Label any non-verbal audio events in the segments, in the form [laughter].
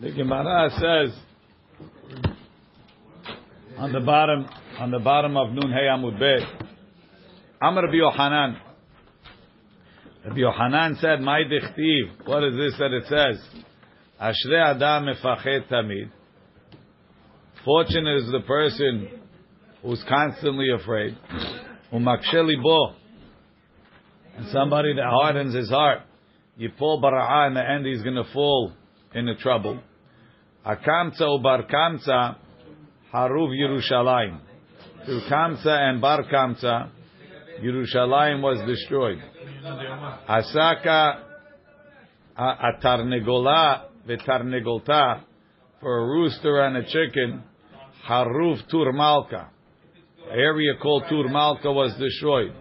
The Gemara says on the bottom on the bottom of Nun Hey Amud Bet. Amar Rabbi Yohanan. Rabbi Yohanan said, "My dichtiv." What is this that it says? Ashrei Adam mefachet tamid. Fortunate is the person who's constantly afraid. Umaksheli bo. And somebody that hardens his heart. Yipol bara'a, in the end he's going to fall into trouble. Akamtza ubar kamtza haruv Yerushalayim. Through Kamsa and Bar Kamsa, Yerushalayim was destroyed. Asaka atarnegola v'tarnegolta for a rooster and a chicken, Haruf Tur Malka. area called Tur Malka was destroyed.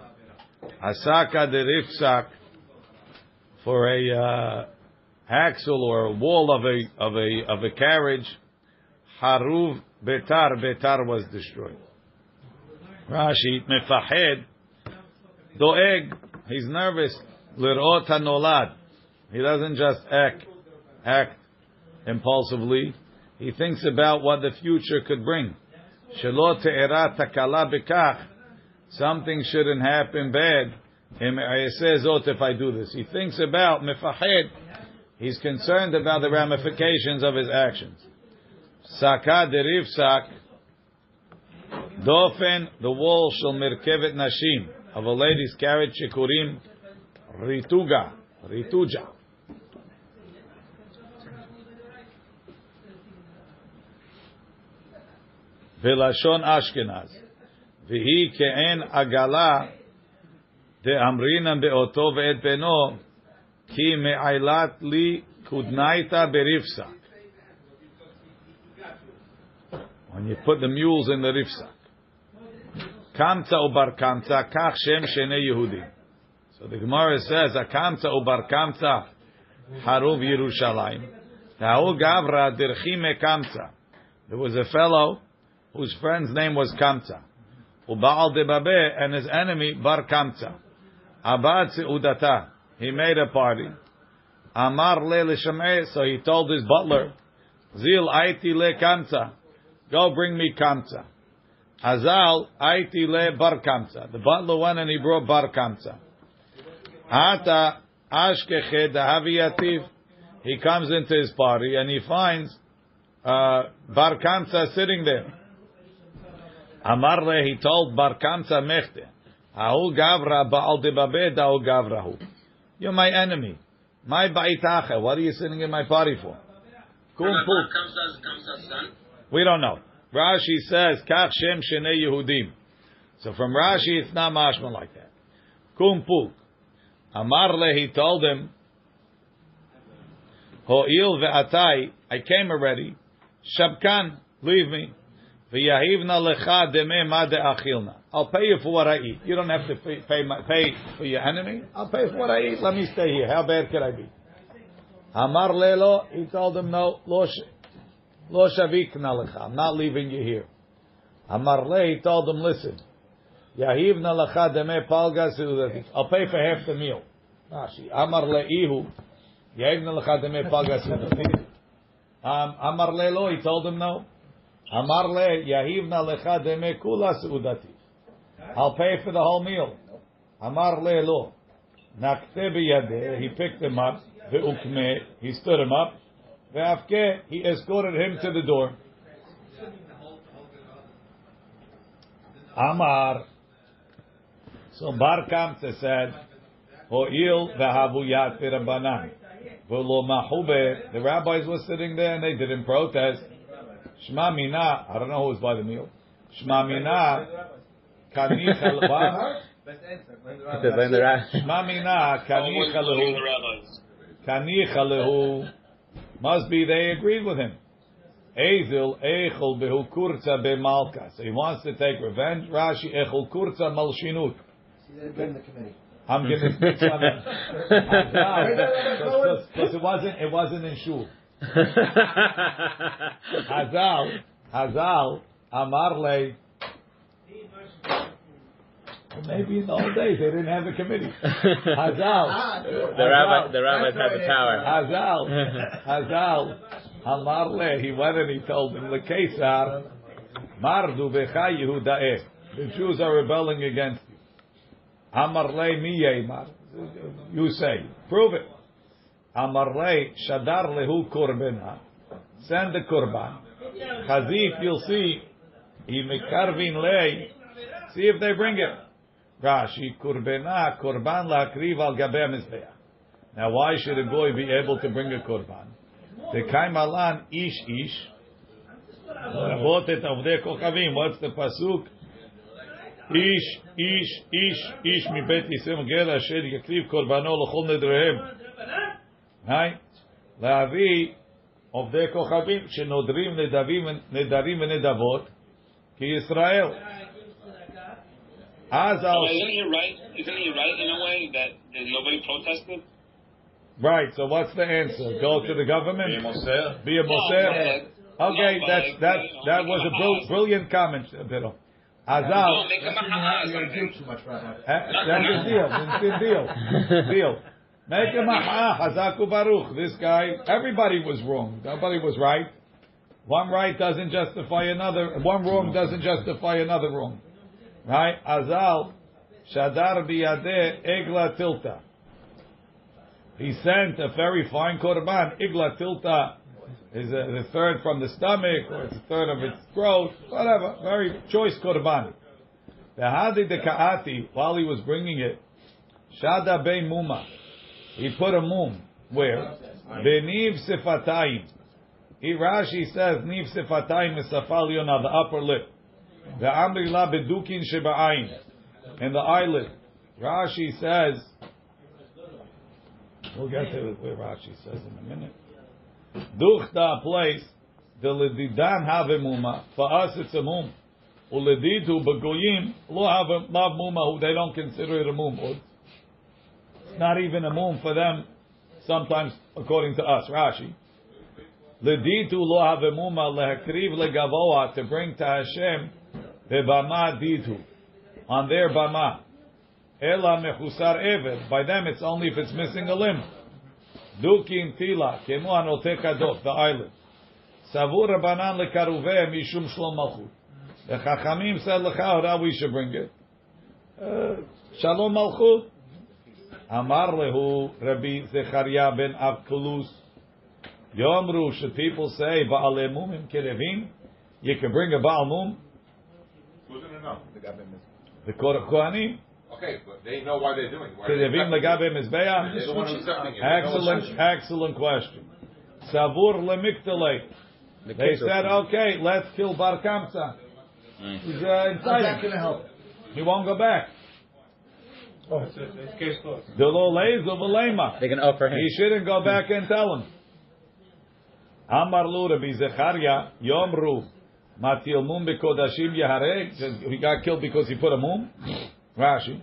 Asaka de Rifsak for a uh, axle or wall of a of a of a carriage. Haruv Betar Betar was destroyed. Rashi mefahed doeg. He's nervous. Lirot hanolad. He doesn't just act act impulsively. He thinks about what the future could bring. Shelo te'era takala bekach. Something shouldn't happen bad. says, if I do this. He thinks about mefahed. He's concerned about the ramifications of his actions. Saka derivsak, dofen, the wall shall mirkevet nashim, of a lady's carriage, shikurim, rituga, rituja. Velashon Ashkenaz. Vihi ke'en agala de'amrinan be'oto ve'et beno Ki me'ailat li kudnaita berifsa. When you put the mules in the rifsak. Kamta ubar kamta, kach shem shene yehudi. So the Gemara says, Akamta ubar kamta, haruv Yerushalayim. Na'u gavra dirchime kamta. There was a fellow whose friend's name was Kamta. Ubaal debabe, and his enemy Bar Kamta. Abad udata. He made a party. Amar le so he told his butler, Zil aiti le Kamta. Go bring me Kamta. Azal aiti le Bar Kamta. The butler went and he brought Bar Kamta. Ata ashkeche dahaviyativ. He comes into his party and he finds uh, Bar Kamta sitting there. Amarle, he told Bar Kamsa Mechte, Ahu Gavra Baal Debabe Dahu Gavrahu. You're my enemy. My Baitacha. What are you sitting in my party for? We don't know. Rashi says, Kach Shem Shene Yehudim. So from Rashi, it's not mashma like that. Kumpuk. Amarle, he told him, Ho'il ve'atai, I came already. Shabkan, leave me. I'll pay you for what I eat. You don't have to pay, pay, my, pay for your enemy. I'll pay for what I eat. Let me stay here. How bad could I be? Amar lelo, he told him, no, lo shavikna lecha. I'm not leaving you here. Amar le, he told him, listen. Yahivna lecha deme palga I'll pay for half the meal. Rashi. Amar ihu. Yahivna lecha deme palga [laughs] um, Amar lelo, he told him, no. Amar le yahivna lecha deme kula seudati. I'll pay for the whole meal. Amar le lo. Nakte biyadeh. He picked him up. Ve'ukme. He stood him up. Ve'afke. He escorted him to the door. Amar. So Bar Kamte said, Ho'il ve'havuyat v'rabanan. V'lo mahube. The rabbis were sitting there and they didn't protest. Shma mina, I don't know who was by the meal. Shma mina, kanicha lehu. Shma mina, kanicha lehu. Kanicha lehu. Must be they agreed with him. Ezil echol behu kurza bemalka. So he wants to take revenge. Rashi echol kurza malshinut. I'm going to speak on it. [laughs] Because it wasn't, it wasn't in shul. Hazal, Hazal, Amarle. Maybe in the old days they didn't have a committee. Hazal. Ah, the rabbi, the rabbis had the power. Hazal, [laughs] Hazal, Amar le, he went and he told him, Lekesar, Mardu becha Yehudaeh. The Jews are rebelling against you. Amar le mi You say, prove it. Amar le, Shadar lehu korbena. Send the korban. Chazif, you'll see, Imikarvin le, see if they bring it. Rashi, kurbena, korban lakriv al gabe mizbeach. Now, why should a boy be able to bring a korban? The kaimalan ish ish. What's the pasuk? Ish ish ish ish mi bet yisem gel asher yakriv korbano lechol nedrehem. Right? להביא עובדי כוכבים שנודרים נדרים ונדבות כישראל. אז... Isn't he right? Isn't he right in a way that nobody protested? Right. So what's the answer? Go to the government. Be a moser. Be a moser. Okay, that's that that was a brilliant comment, Biddle. Azal. That's the deal. That's the deal. [laughs] Deal. Make a maha, hazaku baruch. This guy, everybody was wrong. Nobody was right. One right doesn't justify another. One wrong doesn't justify another wrong. Right? Azal, shadar biyadeh egla tilta. He sent a very fine korban. Igla tilta is a, the third from the stomach, or it's a third of its throat, whatever. Very choice korban. The hadi de kaati, while he was bringing it, shada muma. He put a mum where beniv sifatayim. He Rashi says niv sifatayim is safalion on the upper lip. The amri la bedukin sheba'ayin, and the eyelid. Rashi says We'll get to where Rashi says in a minute. Duchta place the ledidan have a muma. For us, it's a mum. Uledidu begoyim lo have lav muma who they don't consider it a mum. Not even a moon for them. Sometimes, according to us, Rashi. Ledidu lo have a muma lehakriv legavoa to bring to Hashem bebama didu on their bama. Ela mechusar eved. By them, it's only if it's missing a limb. Dukin tila kemu anote kadot the island. Savur Rabbanan lekaruve mishum shlom malchut. The Chachamim said how we should bring it. Uh, shalom malchut. Amar lehu Rabbi Zecharia ben Avkulus. Yomru should people say ba'ale mumim kerevim? You can bring a baal mum. Who's in enough? The Kohanim. Okay, but they know why they're doing it. Excellent, excellent question. Savur lemiktalei. They said, okay, let's kill Bar Kamsa. He's uh, inside. How's going to help? He won't go back. Oh, it's, it's case closed. They can offer him. He shouldn't go back and tell him. Amar Lu Rabbi Zecharia Yomru Matil Mum Bekodashim Yahareg. He got killed because he put a mum. Rashi.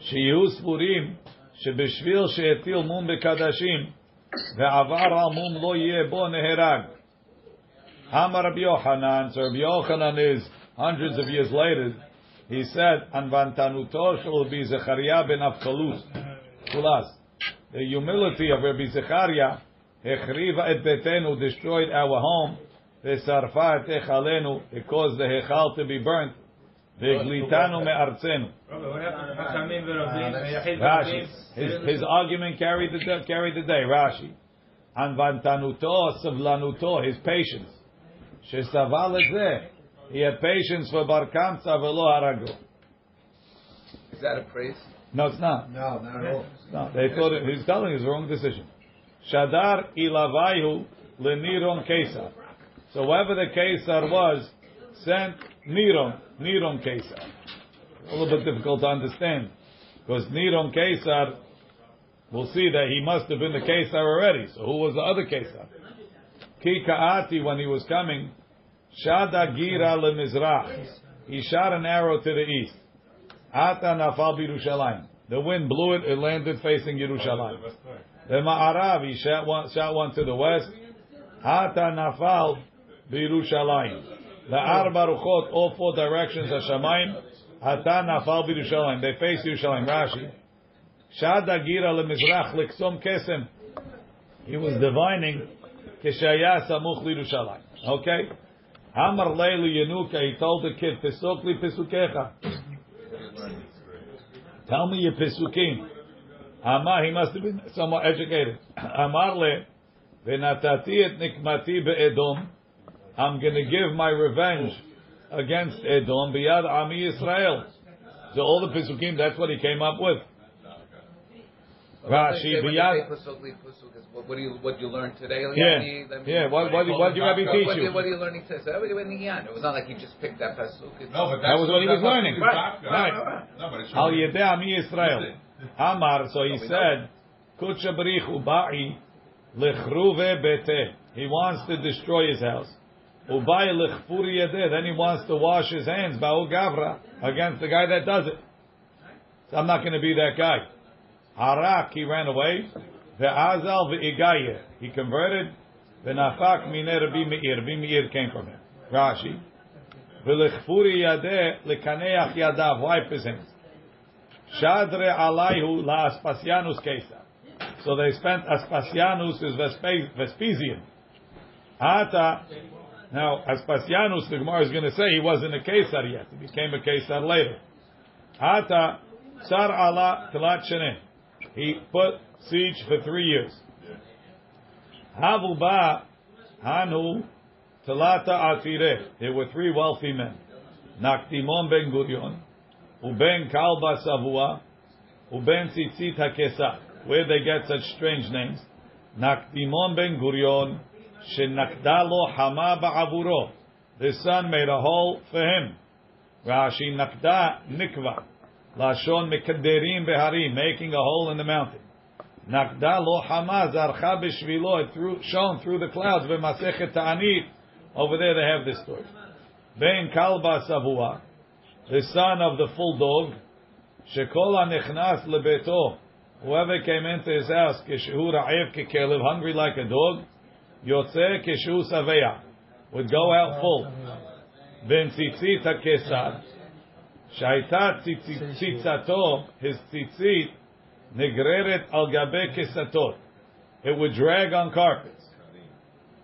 שיהיו סבורים שבשביל שהטיל מום בקדשים ועבר על מום לא יהיה בו נהרג. אמר רבי יוחנן, so Rabbi Yochanan is hundreds of years later, he said, Anvantanuto shall be Zechariah ben Avkalus. Kulas. The humility of Rabbi Zechariah, Hechriva et betenu, destroyed our home, Vesarfa et echalenu, it caused the Hechal to be burnt, והגליתנו מארצנו. Rashi, his, his argument carried the, carried the day, Rashi. Anvantanuto, savlanuto, his patience. שסבל את he had patience for Bar Kamsa velo harago. Is that a praise? No, it's not. No, not at all. No, they thought it, he's telling his wrong decision. Shadar ilavayu leniron kesar. So whoever the kesar was, sent Niron, Niron Kesar. A little bit difficult to understand because Niron Kesar, we'll see that he must have been the Kesar already. So who was the other Kesar? Kikaati when he was coming, Shada gira lemizrach. He shot an arrow to the east. Ata nafal birushalayim. The wind blew it, it landed facing Yerushalayim. The Ma'arav, he shot one, shot one to the west. Ata nafal birushalayim. The arba ruchot, all four directions are shamayim. Ata nafal birushalayim. They face Yerushalayim. Rashi. Shada gira lemizrach liksom kesem. He was divining. Kishaya samuch lirushalayim. Okay? Amar leilu Yenuka, he told the kid, Pesuk li Pesukecha. Tell me your Pesukim. Amar, he must have been somewhat educated. Amar le, Venatati et nikmati be'edom. I'm going to give my revenge against Edom, biyad Ami Israel. So all the Pesukim, that's what he came up with. Rashi, When you biyad. say pasuk, li pasuk is what, what do you what you learned today? Let Yeah. me- let me- Yeah, what, what, what did your Rabbi What, teach what, you? what are you learning today? So everybody went in the end. It was not like he just picked that pasuk. It's- No, but That was what he was learning. Right, right. No, but it's Al Yedei Ami Israel. Amar, so he said, Kutsha Barich Ubai Lechruve Bete. He wants to destroy his house. Ubai Lechfuri Yedeh. Then he wants to wash his hands, Ba'u Gavra, against the guy that does it. So I'm not going to be that guy. Harak, he ran away. Ve'azal ve'igaye. He converted. Ve'nafak mine Rabbi Meir. Rabbi Meir came from him. Rashi. Ve'lechfuri yadeh lekaneach yadav. Wipe his hands. Shadre alayhu la Aspasianus Caesar. So they spent Aspasianus is Vespasian. Ata. Now Aspasianus, the Gemara is going to say he wasn't a Caesar yet. He became a Caesar later. Ata Sar ala Talat Sheneh. He put siege for three years. Havu ba Hanu Talata Atire. There were three wealthy men. Naktimon ben Gurion, Uben Kalba Savua, Uben Tzitzit HaKesach. Where they get such strange names? Naktimon ben Gurion, Shenakda lo Hama ba'avuro. The son made a hole for him. Rashi Nakda Nikva. Lashon Mekaderim Beharim, making a hole in the mountain. Nakda lo Hama Zarcha B'Shvilo, through, shown through the clouds. V'Masechet Ta'anit. Over there they have this story. Ben Kalba Savua, the son of the full dog, Shekola Nechnas Lebeto, whoever came into his house, Keshehu Ra'ev Kekelev, hungry like a dog, Yotze Keshehu Saveya, would go out full. Ben Tzitzit HaKesar, Shaita Tzitzato, his tzitzit, Negreret Al Gabe Kesatot, it would drag on carpets.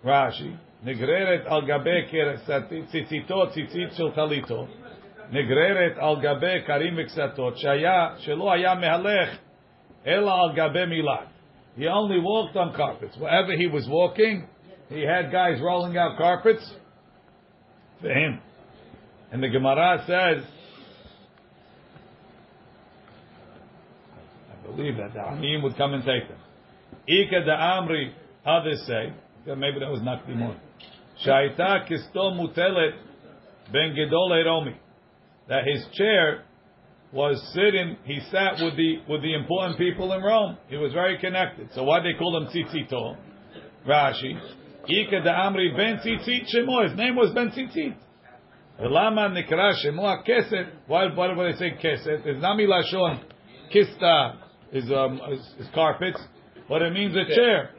Rashi, נגררת על גבי ציציתו, ציצית של טליתו, נגררת על גבי כרים וקסתות, שהיה, שלא היה מהלך, אלא על גבי מילת. He only walked on carpets. Wherever he was walking, he had guys rolling out carpets for him. And the Gemara says, believe that the would come and take them. Ika da Amri, others say, maybe that was not Nakdimon. Shaita kisto mutelet ben gedol eromi. That his chair was sitting, he sat with the with the important people in Rome. He was very connected. So why they call him Tzitzito? Rashi. Ika da Amri ben Tzitzit Shemo. His name was Ben Tzitzit. Lama nikra Shemo Keset. Why why do they say Keset? It's Nami Lashon. Kista is um is, is carpets, but it means a chair.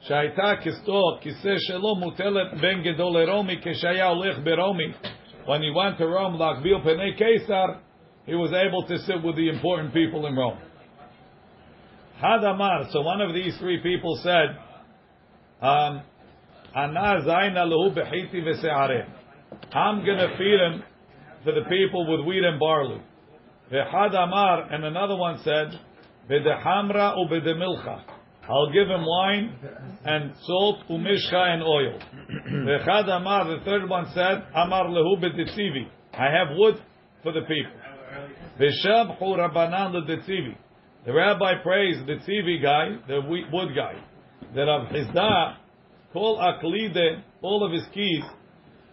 שהייתה כסתו, כיסא שלו מוטלת בין גדול לרומי, כשהיה הולך ברומי. When he went to Rome, להגביל פני קיסר, he was able to sit with the important people in Rome. Had Amar, so one of these three people said, um, Ana zayna lehu bechiti v'se'areh. I'm going to feed him for the people with wheat and barley. V'had Amar, and another one said, B'dehamra u'b'demilcha. I'll give him wine and salt, umishcha and oil. [clears throat] V'chad amar, the third one said, amar lehu b'detzivi. I have wood for the people. V'shabchu rabbanan l'detzivi. The rabbi praised the tzivi guy, the wood guy, that of Hizdah, kol aklide, all of his keys,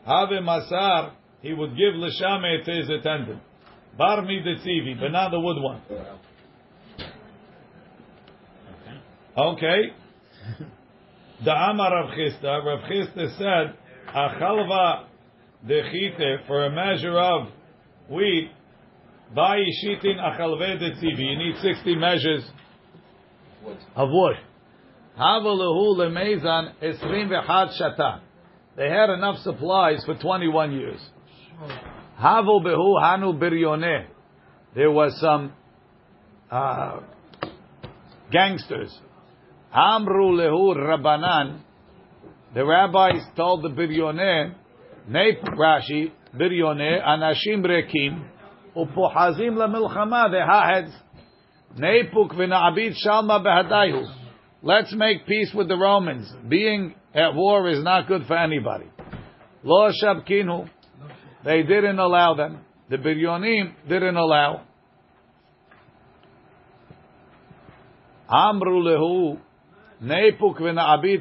have masar, he would give l'shame to his attendant. Bar mi detzivi, but not the wood one. Okay. The Amar Rav Chisda, Rav Chisda said, a chalva dechite, for a measure of wheat, by shitin achalve detzivi. You need 60 measures of wood. Havalahu lemezan esrim v'chad shata. They had enough supplies for 21 years. Havu behu hanu biryoneh. There was some uh, gangsters Amru lehu Rabbanan. The rabbis told the biryoneh, Nei Rashi, biryoneh, anashim rekim, upohazim lemilchama, the haheads. Neipuk v'na'abit shalma behadayu. Let's make peace with the Romans. Being at war is not good for anybody. Lo shabkinu. They didn't allow them. The biryonim didn't allow. Amru lehu neipuk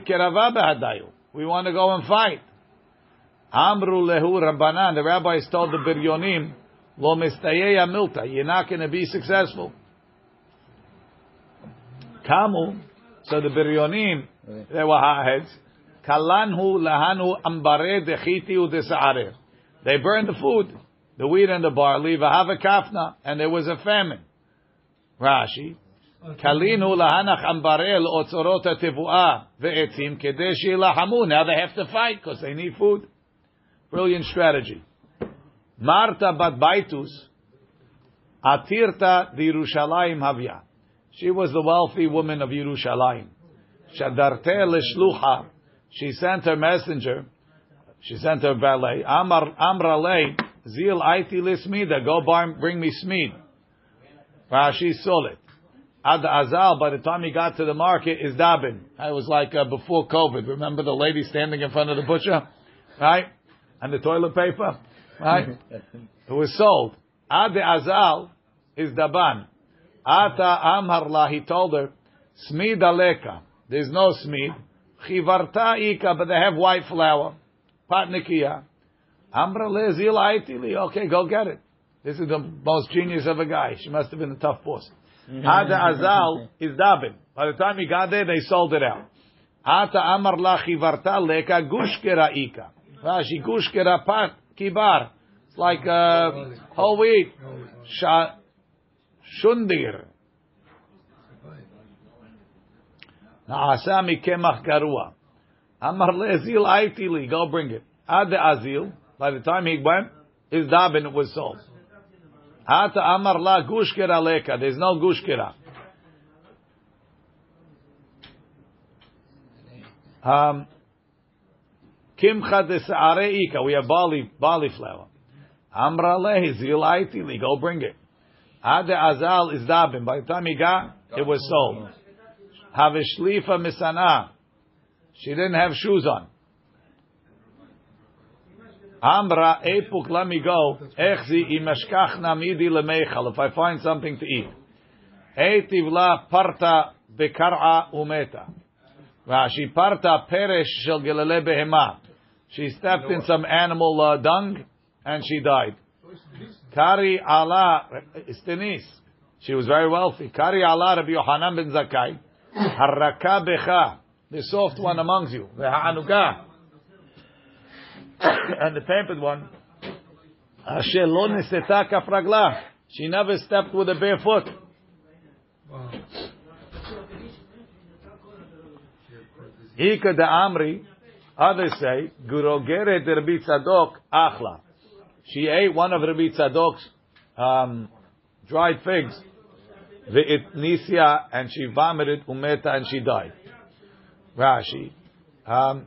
kerava behadayu. We want to go and fight. Amru lehu rabbanan. The rabbis told the biryonim, lo mistayeya milta. You're not going to be successful. Kamu. So the biryonim, they were hotheads. Kalanhu lahanu ambare dechiti udesa'arer. They burned the food, the wheat and the barley, v'hava kafna, and there was a famine. Rashi. Kalinu lahanach ambare l'otzorot ha'tevuah ve'etzim kedei shilahamu. Now they have to fight because they need food. Brilliant strategy. Marta bat baitus atirta di havya. She was the wealthy woman of Yerushalayim. Shadarte leshlucha. She sent her messenger. She sent her valet. Amar amrale zil aiti lismida. Go bring me smeed. Rashi sold it. Ad Azal, by the time he got to the market, is Dabin. It was like uh, before COVID. Remember the lady standing in front of the butcher? Right? And the toilet paper? Right? it was sold. Ad Azal is Daban. Ata Amharla, he told her, Smid aleka. There's no smid. Chivarta ika, but they have white flour. Patnikia. Amra aitili. Okay, go get it. This is the most genius of a guy. She must have been a tough boss. Ada Azal is Dabin. By the time he got there, they sold it out. Ata Amar la chivarta leka gushkera ika. Rashi gushkera pat kibar. It's like uh, whole wheat. Shundir. Naasa mikemach garua. Amar le'azil aitili. Go bring it. Ad azil. By the time he went, his dabin was sold. Ata amar la gushkera leka. There's no gushkira. Um, kimcha de saare ika. We have barley, barley flour. Amra lehi zil aitili. Go bring it. Ade azal is dabin. By the time he got, it was sold. Have a shlifa misana. She didn't have shoes on. Amra epuk, let me go. Echzi imashkachna midi lemechal. If I find something to eat. Eitiv la parta bekar'a umeta. Rashi parta peresh shel gelele behema. She stepped in some animal uh, dung and she died. Kari ala istenis. She was very wealthy. Kari ala Rabbi Yohanan ben Zakai. Haraka becha. The soft one amongst you. The ha'anuga. [coughs] and the pampered one. She never stepped with a bare foot. Ika de Amri, others say, Gurogeret Rabbi Tzadok achla. She ate one of Rabbi Tzadok's um, dried figs, ve'itnisia, and she vomited umeta, and she died. Rashi. Um,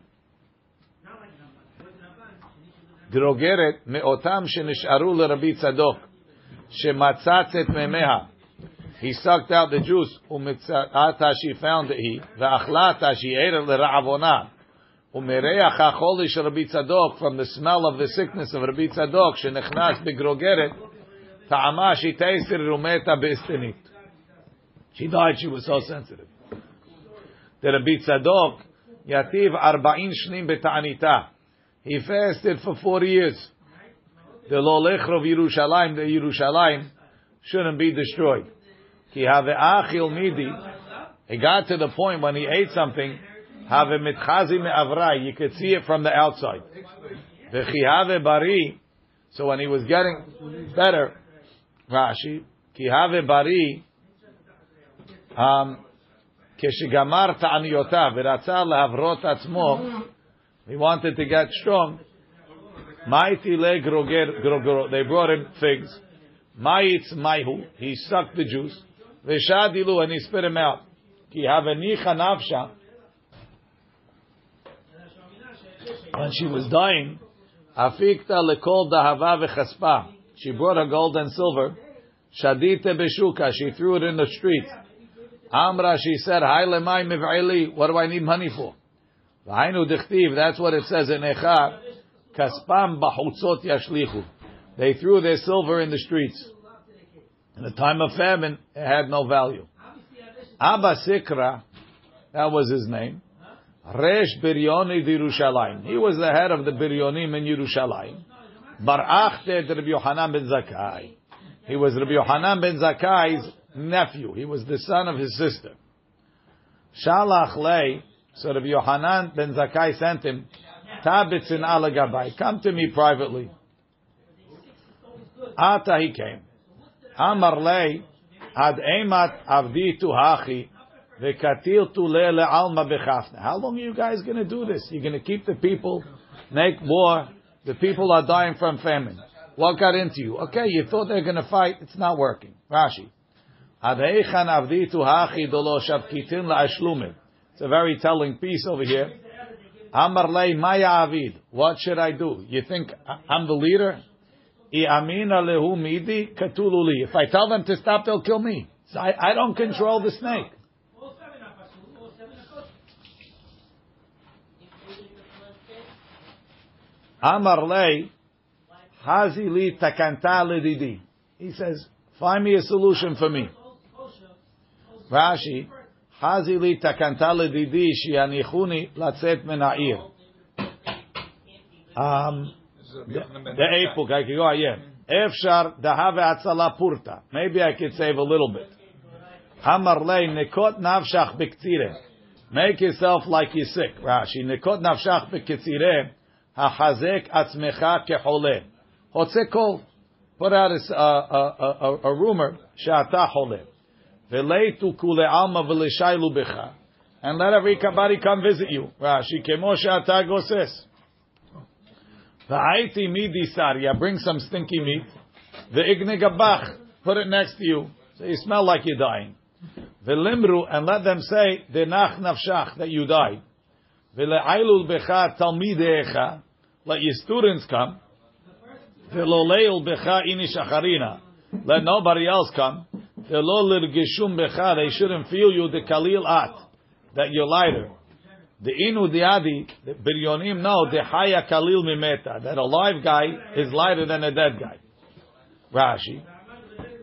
גרוגרת מאותם שנשארו לרבי צדוק, שמצץ את מימיה. He sucked out the juice, ומצאתה she found היא, ואכלתה she ate it לרעבונה. ומריח החולי של רבי צדוק, from the smell of the sickness of רבי צדוק, שנכנס בגרוגרת, טעמה she tasted ומתה באסטנית. She died, she was so sensitive. The רבי צדוק, יתיב ארבעים שנים בתעניתה. He fasted for 40 years. The Lolechro of Yerushalayim, the Yerushalayim, shouldn't be destroyed. Ki have achil midi. He got to the point when he ate something, have mitchazi me'avrai. You could see it from the outside. V'chi bari. So when he was getting better, Rashi, ki have bari, um, כשגמר תעניותיו ורצה להברot עצמו, he wanted to get strong. Mighty leg They brought him figs. Ma'itz maihu. He sucked the juice. Veshadilu and he spit him out. Ki havenicha nafsha. when she was dying, Afikta lekol dahava v'chaspa. She brought her gold and silver. Shadita beshuka. She threw it in the street. Amra, she said, Hai lemay miv'ili. What do I need money for? That's what it says in Echa. Kaspam yashlichu. They threw their silver in the streets. In the time of famine, it had no value. Abba Sikra, that was his name. Resh Biryoni Yerushalayim. He was the head of the Biryonim in Yerushalayim. Barach Rabbi Yohanan ben Zakkai. He was Rabbi Yohanan ben Zakkai's nephew. He was the son of his sister. Shalach Lei, so Rabbi Yohanan ben Zakkai sent him, Tabitzin ala gabai. Come to me privately. Ata he came. Amar Lei, ad emat avdi tu hachi. How long are you guys going to do this? You're going to keep the people, make war. The people are dying from famine. What got into you? Okay, you thought they were going to fight. It's not working. Rashi. It's a very telling piece over here. Amar lei maya avid. What should I do? You think I'm the leader? If I tell them to stop, they'll kill me. So I, I don't control the snake. Amar lei, hazi li takanta ledidi. He says, find me a solution for me. Rashi, hazi li takanta ledidi shianichuni latzet mena'ir. Um, the eighth I could go yeah. Efshar dahave atzala purta. Maybe I could save a little bit. Amar lei nekot navshach b'ktzire. Make yourself like you're sick. Rashi, nekot navshach b'ktzire. Hachazek atzmecha kehole. Hotze kol. Put out a, a, a, a rumor. She'ata hole. Veleitu kule alma v'leshaylu becha. And let everybody come visit you. Rashi, kemo she'ata goses. V'aiti midi sarya. Bring some stinky meat. Ve'igne gabach. Put it next to you. So you smell like you're dying. Velimru. And let them say, denach nafshach, that you died. The Ve'le'ailul becha talmidecha. Let your students come. Ve'loleil becha inish acharina. Let nobody else come. Ve'lo lirgeshum becha. They shouldn't feel you the kalil at. That you're lighter. The inu diadi, the biryonim know the haya kalil mimeta. That a live guy is lighter than a dead guy. Rashi.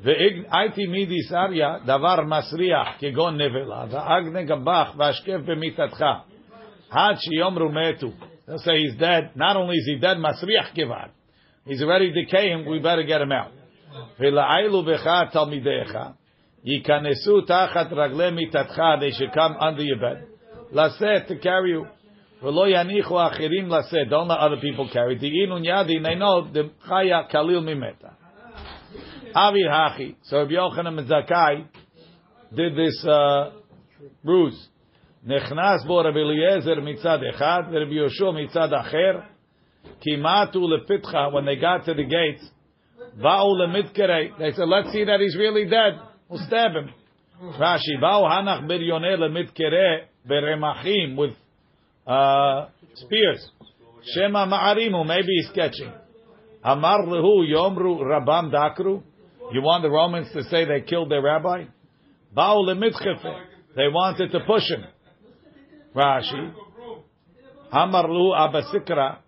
והייתי מידי סריה דבר מסריח כגון נבלה, ואגנה גבח ואשכב במיטתך, עד שיאמרו מתו. They'll say he's dead. Not only is he dead, masriach kivad. He's already decaying. We better get him out. V'la'aylu b'cha talmidecha. Yikanesu tachat ragle mitatcha. They should come under your bed. Laseh to carry you. V'lo yanichu achirim laseh. Don't let other people carry. Di'inun yadi. They know the chaya kalil mimeta. Avir hachi. So Rabbi Yochanan Zakai did this uh, ruse. נכנס בו רבי אליעזר מצד אחד ורבי יהושע מצד אחר, כמעטו לפתחה, when they got to the gates, באו למדקרי, they said, let's see that he's really dead, We'll stab him. Rashi, Vau Hanach Biryoneh Lemitkere Beremachim with uh, spears. Shema Ma'arimu, maybe he's catching. Amar Lehu Yomru Rabam Dakru. You want the Romans to say they killed their rabbi? Bau Lemitchefe. They wanted to push him. Rashi. Amar Lehu Abasikra.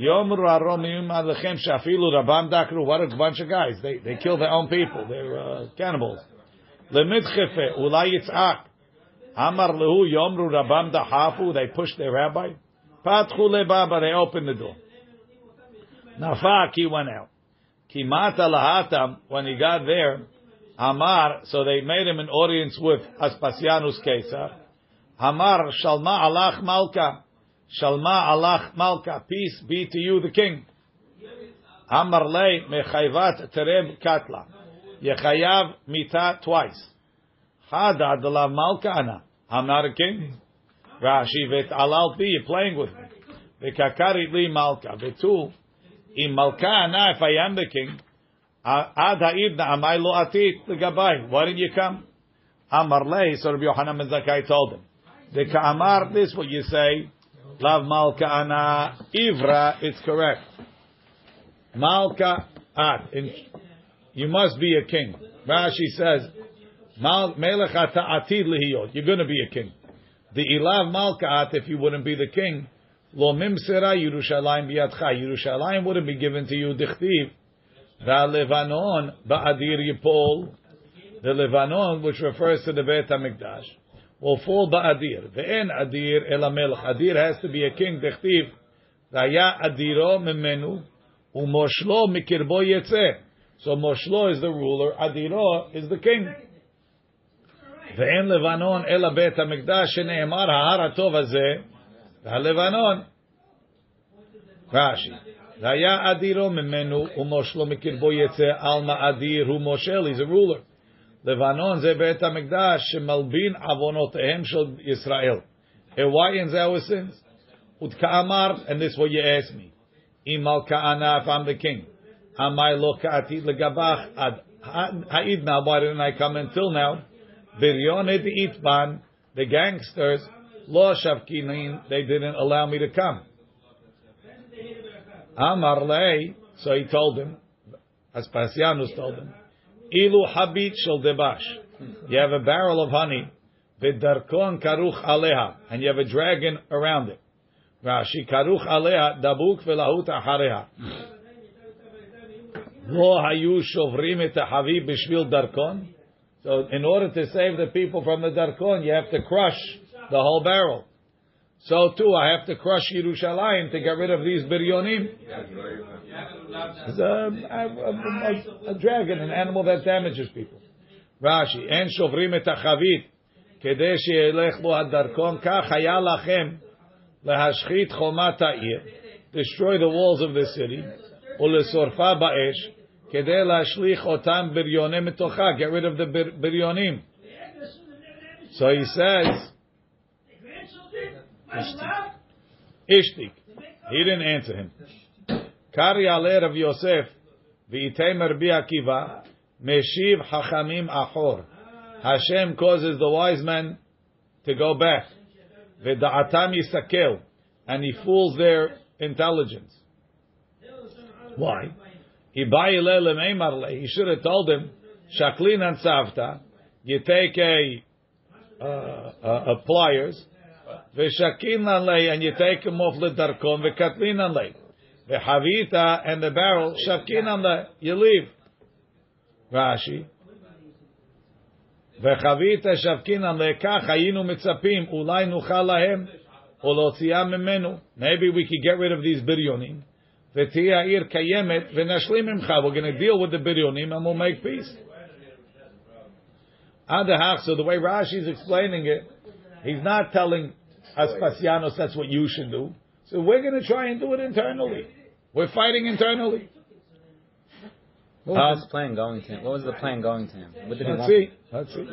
Yomru Aromim Alechem Shafilu Rabam Dakru. What a bunch of guys. They, they kill their own people. They're uh, cannibals. Lemidchefe Ulay Yitzhak. Amar Lehu Yomru Rabban Dahafu. They push their rabbi. Patchu Lebaba. They open the door. Nafak, he went out. Kimata Lahatam. When he got there, Amar, so they made him an audience with Aspasianus Caesar. Hamar Shalma Alach Malka. Shalma Alach Malka. Peace be to you, the king. Amar Lei Mechayvat Tereb Katla. Yechayav Mita twice. Hada Adala Malka Ana. I'm not a king. Rashi Vet Alal You're playing with me. Vekakari Li Malka. Vetu. In Malka Ana, if I am the king. Ad Ha'ibna Amai Lo Atit Gabai. Why didn't you come? Amar Lei. So Rabbi Yohanan Ben Zakkai told him. The Ka'amar, this what you say, Lav Malka Ana Ivra, it's correct. Malka At. You must be a king. Rashi says, Melech atid. You're going to be a king. The Ilav Malka At, if you wouldn't be the king, Lo mimsera Yerushalayim biyatcha. Yerushalayim wouldn't be given to you. Dichtiv. Va Levanon ba'adir yipol. The Levanon, which refers to the Beit HaMikdash, will fall ba'adir. Ve'en adir el melech. Adir has to be a king. Dichtiv. Vaya adiro memenu. Umoshlo mikirbo yetzeh. So Moshlo is the ruler. Adiro is the king. ואין לבנון אלא בית המקדש שנאמר ההר הטוב הזה והלבנון. רש"י, והיה אדירו ממנו ומושלו מקרבו יצא עלמא אדיר הוא מושל, he's a ruler. לבנון זה בית המקדש שמלבין עוונותיהם של ישראל. And why is our sins? וכאמר, and this is what you ask me, אם על כהנא, if I'm the king, Hamay lo ka'ati legabach ad ha'id now. Why didn't I come until now? Biryonet itban. The gangsters lo shavkinin. They didn't allow me to come. Amar lei. So he told him. Aspasianus told him. Ilu habit shel debash. You have a barrel of honey. V'darkon karuch aleha. And you have a dragon around it. Rashi karuch aleha dabuk v'lahut ahareha. Lo Hayu Shovrim Et Havi Bishvil Darkon. So in order to save the people from the Darkon, you have to crush the whole barrel. So too, I have to crush Yerushalayim to get rid of these biryonim. It's a, a, a, a, dragon, an animal that damages people. Rashi, en shovrim et achavit, כדי שילך בו הדרכון, כך היה לכם להשחית חומת העיר, destroy the walls of the city, ולשורפה באש, Get rid of the bir- So he says, Ishtik. He didn't answer him. Kari ale Rav Yosef, v'itaymer bi Akiva, meshiv hachamim achor. Hashem causes the wise men to go back. V'da'atam yisakel. And he fools their intelligence. Why? He should have told him, Shaklin and Savta, you take a, uh, a, a pliers, Veshakin lay, and you take him off the darkon, vekatlin lay. Vehavita and the barrel, shakin lay, you leave. Rashi. וחבית שבקינן לכך היינו מצפים, אולי נוכל להם, או להוציאם ממנו. Maybe we could get rid of these biryonim. We're going to deal with the biryonim and we'll make peace. So the way Rashi is explaining it, he's not telling Aspasianos that's what you should do. So we're going to try and do it internally. We're fighting internally. What was um, plan going to him? What was the plan going to him? Let's see. Let's see.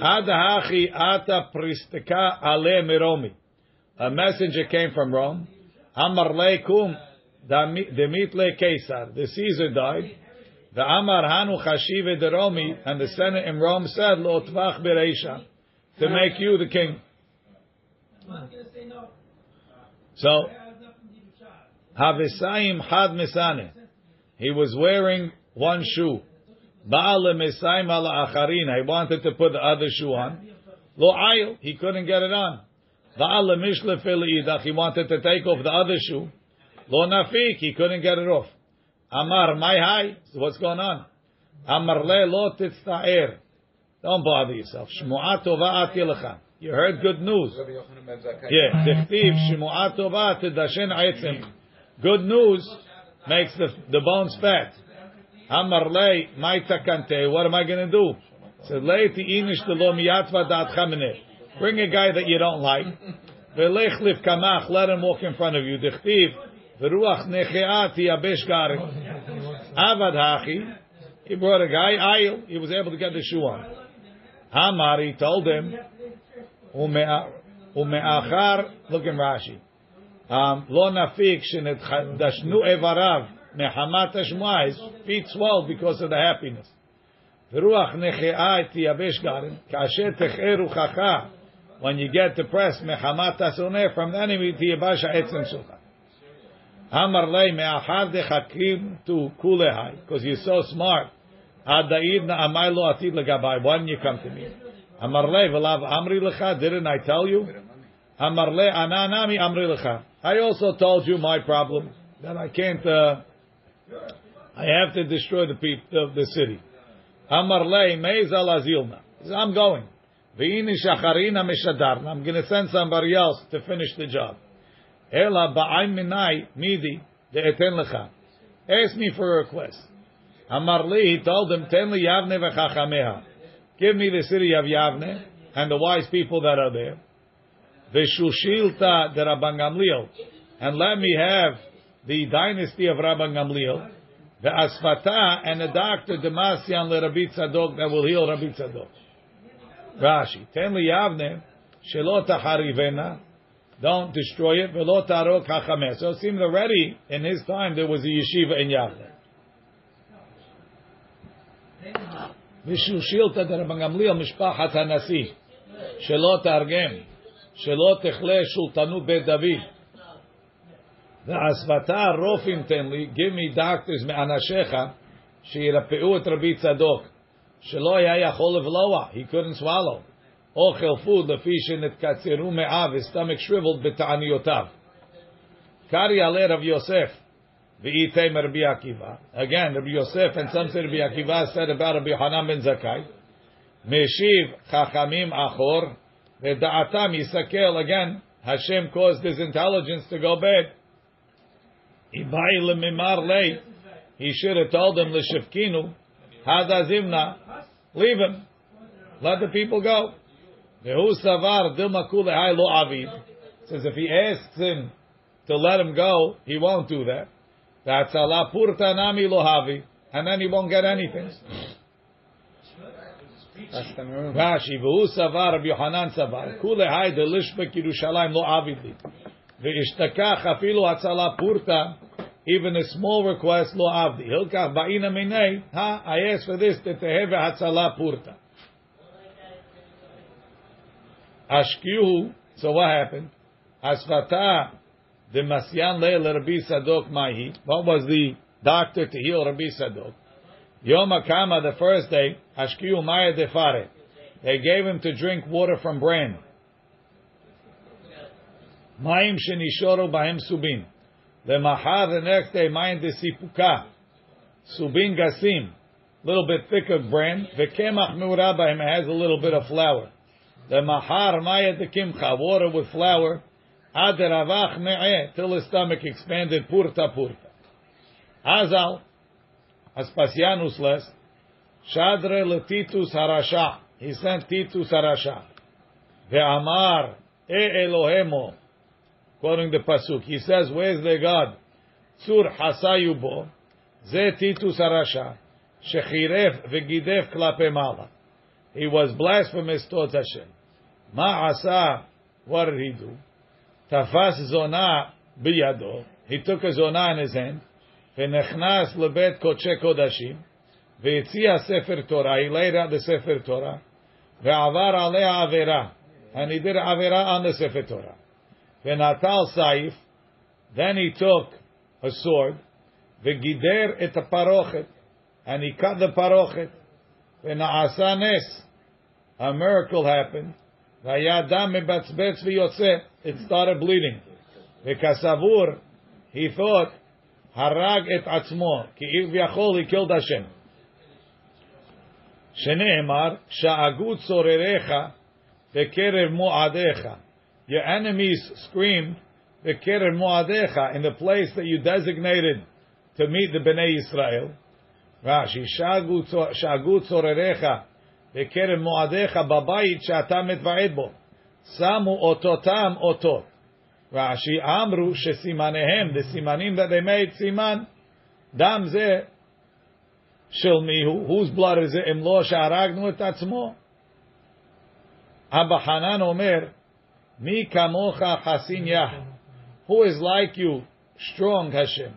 Adahachi ata pristika ale miromi. A messenger came from Rome. Amar leikum demitle Caesar. The Caesar died. The Amar hanu chashive de Romi, and the Senate in Rome said, Lo tvach bereisha, to make you the king. So, Havisayim had misane. He was wearing one shoe. Baal misayim ala acharina. He wanted to put the other shoe on. Lo ayil. He couldn't get it on. Baal mishle fil idach. He wanted to take off the other shoe. Lo nafik. He couldn't get it off. Amar my. So what's going on? Amar le lo titzta'er. Don't bother yourself. Shmu'at tova ati lecha. You heard good news. Yeah, Dichtiv Shmu'at Tova Tidashen Aitzim. Good news makes the the bones fat. Amar le, my takante. What am I going to do? Said lei tiinish lo miyatva dat chamene. Bring a guy that you don't like. Velech liv kamach. Let him walk in front of you. Dichtiv Ruach necheati abesh garik. Avad hachi. He brought a guy, Ayil. He was able to get the shoe on. Hamari told him, umeachar, look in Rashi. Um, lo nafik shenedashnu evarav mehamat hashmoa. His feet swelled because of the happiness. Ruach neche'a et yabesh kashet Kasher techer. When you get depressed, mehamat asoneh, from the enemy to yabasha etzem suka. Amar lei me'achar dechakim tu kulehai, because you're so smart. Adaid na amai lo atid legabai. Why didn't you come to me? Amar lei v'lav amri lecha, didn't I tell you? Amar lei ananami amri lecha. I also told you my problem, that I can't, uh, I have to destroy the people, of the city. Amar lei meizal azilna. I'm going. V'ini shacharina mishadarna. I'm going to send somebody else to finish the job. Ela ba'ay minai midi de'eten lecha. Ask me for a request. Amar li, he told him, ten li Yavne v'chachameha. Give me the city of Yavne and the wise people that are there. V'shushilta de Rabban Gamliel. And let me have the dynasty of Rabban Gamliel. The asfata and the doctor Damasyan le Rabbi Tzadok that will heal Rabbi Tzadok. Rashi, ten li Yavne, shelo taharivena, don't destroy it. So it seemed already in his time there was a yeshiva in Yavne. Mishu shilta de Rabban Gamliel mishpachat hanasi. Shelo targem. Shelo techle shultanu bet The asvata rofim tenli. Give me doctors me anashecha. Shirapeu et rabbi tzadok. Shelo yaya He couldn't swallow. אוכל food לפי שנתקצרו מאב, his stomach shriveled בתעניותיו. קרעי עלי רב יוסף, V'item Rabbi Akiva. Again, Rabbi Yosef and some say Rabbi Akiva said about Rabbi Hanan ben Zakai. Meshiv Chachamim Achor. Ve'da'atam Yisakel. Again, Hashem caused his intelligence to go bad. Ibai lemimar lei. He should have told them l'shivkinu. Hadazimna. Leave him. Let the people go. Ve'hu savar dilma kulehai lo avid. Says if he asks him to let him go, he won't do that. That's Allah purta nami lohavi, and then he won't get anything. Rashi v'hu savar Rabbi Yohanan savar kule hay de lishbek Yerushalayim lo avidli ve'ishtakach afilu hatzala purta even a small request lo avdi hilkach ba'ina minei ha I ask for this teheve hatzala purta ashkiu so what happened asvata the Masyan Leil Rabbi Tzadok Mahi. What was the doctor to heal Rabbi Tzadok? Yom Akama, the first day, Ashkiyu Maya Defare. They gave him to drink water from bran. Mayim Shenishoro Bahem Subin. The Mahar, the next day, Mayim Desipuka. Subin Gasim. Little bit thicker bran. Vekemach Meura Bahem has a little bit of flour. The Mahar Maya Dekimcha. Water with flour. Ad ravach me'eh, till his stomach expanded, purta purta. Azal, Aspasianus les, Shadre letitus harasha. He sent Titus harasha. Ve'amar, e Elohemo, quoting the pasuk. He says, where's the God? Tzur hasayubo, ze Titus harasha, ve'gidef klape mala He was blasphemous towards Hashem. Ma asa, what did he do? Tafas zona biyado. He took a zona in his hand. ונכנס לבית קודשי קודשים, והציע ספר תורה, he laid out the ספר תורה, ועבר עליה עבירה, and he did עבירה on the ספר תורה. ונטל סייף, then he took a sword, וגידר את הפרוכת, and he cut the פרוכת, ונעשה נס, a miracle happened, והיה דם מבצבץ ויוצא, it started bleeding. וכסבור, he thought, הרג את עצמו, כביכול he killed Hashem. שנאמר, שאגו צורריך בקרב מועדיך. Your enemies screamed בקרב מועדיך, in the place that you designated to meet the Bnei Israel. רש"י, שאגו צורריך בקרב מועדיך בבית שאתה מתוועד בו. שמו אותותם אותות. רש"י, אמרו שסימניהם, the סימנים that they made, סימן, דם זה של מיהו, whose blood is it, אם לא שהרגנו את עצמו? אבא חנן אומר, מי כמוך חסין יה? Who is like you, strong השם?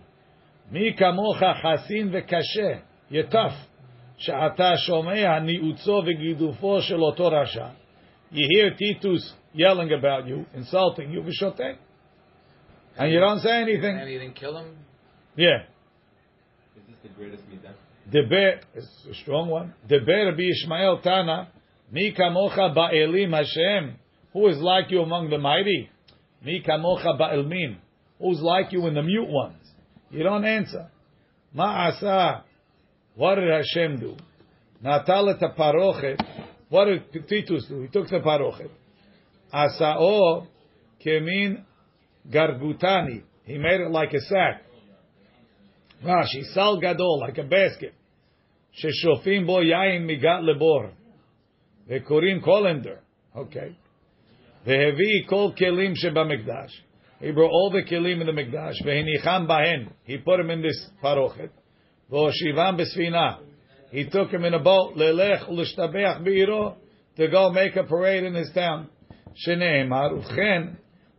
מי כמוך חסין וקשה, you're tough, שאתה שומע ניאוצו וגידופו של אותו רשע, you hear Titus yelling about you, insulting you, v'shoteh, and you don't say And anything. he didn't kill him. Yeah. Is this the greatest midah? Deber, it's a strong one. Deber Rabbi Ishmael Tana, Mi kamocha ba'elim Hashem. Who is like you among the mighty? Mi kamocha ba'elmin. Who's like you in the mute ones? You don't answer. Ma'asa. what did Hashem do? Natal et parochet. What did Titus do? He took the parochet. Asao kemin gargutani. He made it like a sack. Rashi sal gadol, like a basket. Sheshofim bo yain migat lebor. Vekorim colander. Okay. Vehevi kol kelim shebamikdash. He brought all the kelim in the mikdash. Vehinicham bahen. He put them in this parochet. והושיבם בספינה. He took him in a boat, ללך ולהשתבח בעירו, to go make a parade in his town. שנאמר, ובכן,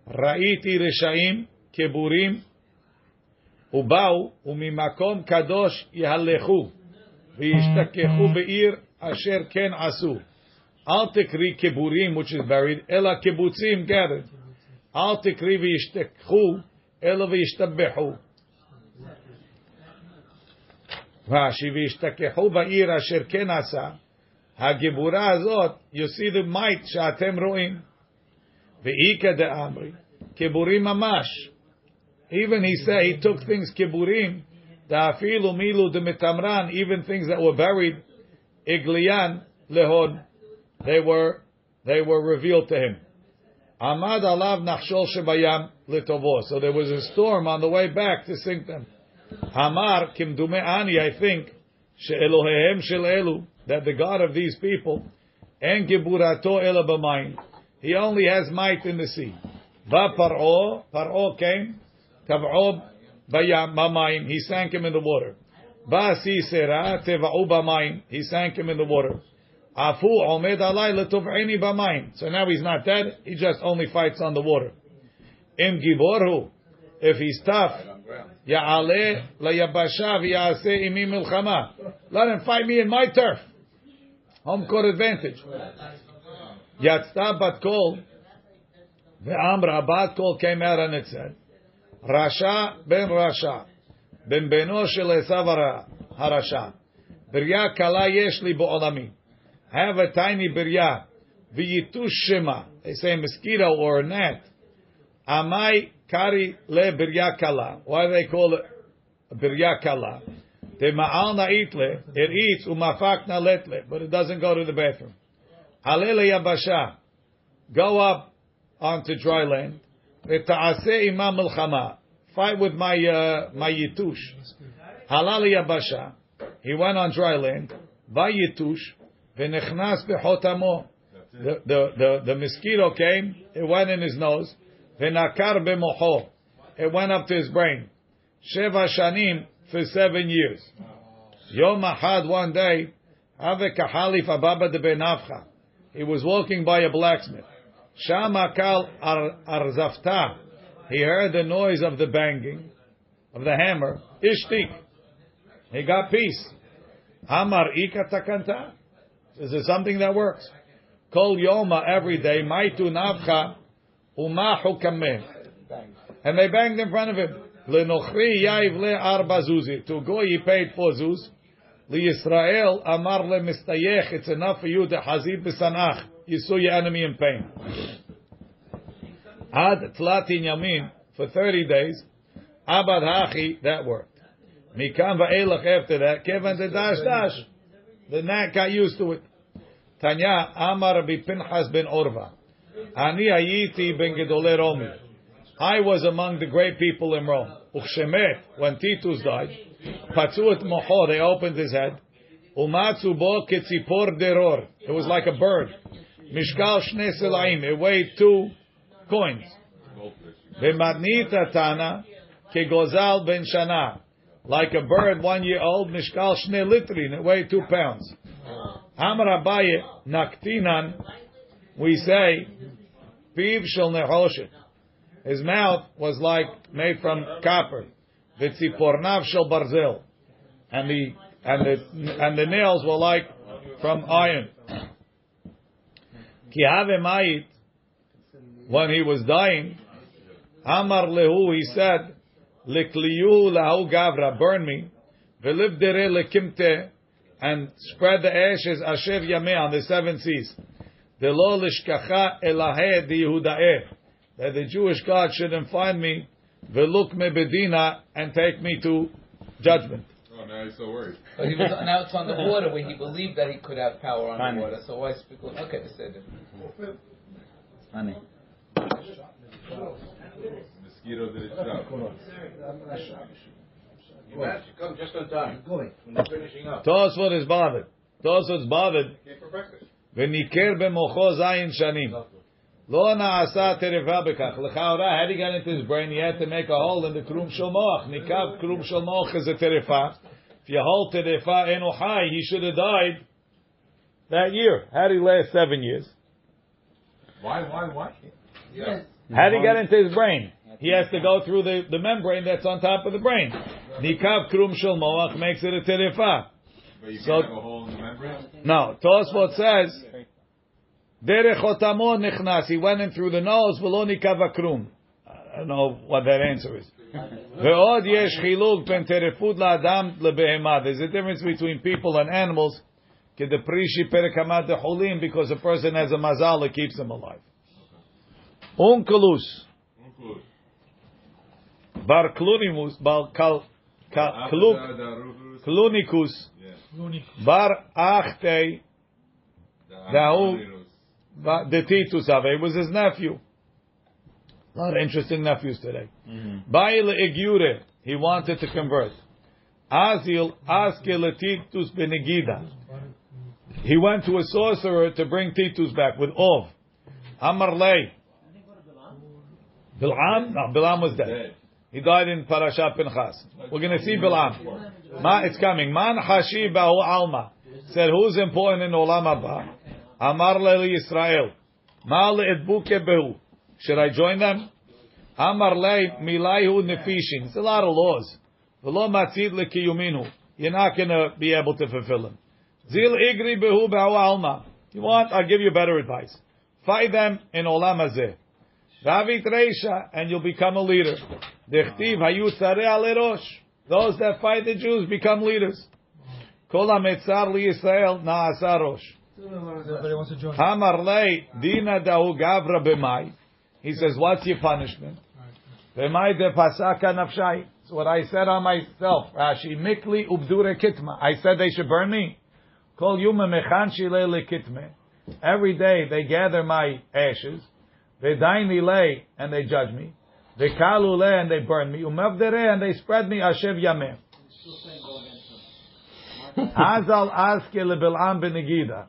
ראיתי רשעים כבורים, ובאו, וממקום קדוש יהלכו. וישתכחו בעיר אשר כן עשו. אל תקריא כבורים, which is buried, אלא קיבוצים gathered. אל תקריא וישתכחו, אלא וישתבחו. רש"י, וישתכחו בעיר אשר כן עשה. הגיבורה הזאת, you see the might שאתם רואים. ואיכא דאמרי, כבורים ממש. Even he said he took things kiburim, da'afilu milu demetamran, even things that were buried, iglian lehon, they were they were revealed to him. Amad alav nachshol shebayam litovo. So there was a storm on the way back to sink them. Hamar kimdume ani, I think, she'elohehem shel that the God of these people, en giburato ela b'mayim. He only has might in the sea. Va paro, paro came, Tav'ob b'mayim, he sank him in the water. Ba sisera teva'u b'mayim, he sank him in the water. Afu omed alay letov'eni b'mayim. So now he's not dead, he just only fights on the water. Im giborhu, if he's tough, Let him fight me in my turf. Home court advantage. Yatzta bat kol, the Amra bat kol came out and it said, Rasha ben Rasha, ben beno shel Esav harasha. Birya kala yesh li bo'olami. Have a tiny birya. V'yitush shema. They say mosquito or a gnat. Amai kari le birya kala. Why do they call it birya kala? De ma'al na'itle. It eats umafak na letle. But it doesn't go to the bathroom. Alele yabasha. Go up onto dry land. V'ta'aseh imam milchama. Fight with my uh, my yitush. Halal yabasha. He went on dry land. By yitush. V'nechnas b'chotamo. The, the, the, the mosquito came, it went in his nose. V'nakar b'mocho. It went up to his brain. Sheva shanim for seven years. Yom ahad one day, have kahalif ababa de benavcha. He was walking by a blacksmith. Shamakal ar arzafta. He heard the noise of the banging of the hammer. Ishtik. He got peace. Amar ika takanta. Is something that works? Kol yoma every day. Maitu navcha And they banged in front of him. Lenochri yaiv le arba zuzi. To go he paid four zuz. Israel amar le mistayech. It's enough for you to hazid b'sanach. You saw your enemy in pain. Ad tlatin yamin for thirty days. Abad hachi that worked. Mikam va'elach after that. Kevan de dash dash. The gnat got used to it. Tanya Amar Pinchas ben Orva. Ani ayiti ben gedolei Romi. I was among the great people in Rome. Uchshemet, when Titus died, Patzuat moho, they opened his head. Umatzu bo ketzipor deror. It was like a bird. Mishkal shne selaim. It weighed two coins. V'matnita tana kegozal ben shana. Like a bird one year old, mishkal shne litrin. It weighed two pounds. Amar Abaye naktinan. We say, piv shel nehoshet. His mouth was like made from copper. Vitzipornav shel barzel, and the and the and the nails were like from iron. Ki mayit, when he was dying, Amar lehu, he said, Likliyu lahu gavra, burn me, veliv dere lekimte, and spread the ashes asher yameh on the seven seas. Velo lishkacha elahe di Yehudaeh, that the Jewish God shouldn't find me, veluk me bedina, and take me to judgment. Oh, now he's so worried. But he was now it's on the water where he believed that he could have power on Funny. the water. So why speak? Okay, they said it. Funny. Mosquito did its job. Come just on time. Going. When you're finishing up. Tosfot is bothered. Tosfot's bothered. וניקר במוחו זין שנים. לא נעשה טרפה בכך. לכאורה, had he got into his brain, he had to make a hole in the krum shel moach. ניקב krum shel moach is a טרפה. If you hold טרפה eno high, he should have died that year. How did he last seven years? Why, why, why? Yeah. How did he get into his brain? He has to go through the, the membrane that's on top of the brain. Nikav krum shel moach makes it a terefa. But you So- a hole in the membrane? No, Tosfot says, Derech otamo nichnas. He went in through the nose, v'lo nikav akrum. I don't know what that answer is. Ve'od yesh chiluk ben terefut la'adam lebehema. There's a difference between people and animals. Kedeprishi perekamat decholim, because a person has a mazal that keeps him alive. Unkelus. Bar klunimus, bar kal, kal, kluk, After the Rufus, klunikus, yeah. bar achte, The Dahu- But the Titus Ave was his nephew. A lot of interesting nephews today. Mm-hmm. Baile Egure, he wanted to convert. Azil Aske Titus Benegida. He went to a sorcerer to bring Titus back with Ov. Amar Lei. Bilam? No, Bilam was dead. He died in Parashat Pinchas. We're going to see Bilam. Ma, it's coming. Man Hashi Bahu Alma. Said, who's important in Olam Haba? Amar Leli Israel. Ma le'edbuke behu. Should I join them? Amar lei milayhu nefishin. It's a lot of laws. V'lo matzid lekiyuminu. You're not going to be able to fulfill them. Zil igri behu ba'u alma. You want? I'll give you better advice. Fight them in olam hazeh. Ravit reisha, and you'll become a leader. Dechtiv hayu tzareh alerosh. Those that fight the Jews become leaders. Kol hametzar li Yisrael na'asa rosh. Hamar lei dina dahu gavra. He says, what's your punishment? B'mai de pasaka nafshai. It's what I said on myself. Rashi mikli ubdure kitma. I said they should burn me. Kol yuma mechan shile lekitme. Every day they gather my ashes. V'daini lei and they judge me. V'kalu le and they burn me. Umavdere and they spread me ashev yameh. Azal aske leBilam benegida.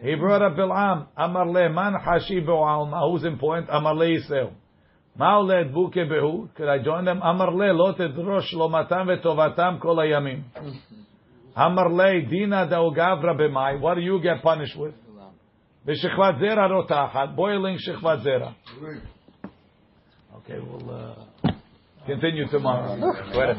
He brought up Bilam. Amar le man hashi alma. Who's important? Amar le Yisrael. Ma'oled buke behu. Could I join them? Amar le lo tedrosh lo matam vetovatam kol hayamim. Amar le dina da'u gavra b'mai. What do you get punished with? B'shechvat zera rotachat. Boiling shechvat zera. Okay, we'll uh, continue tomorrow. [laughs] But,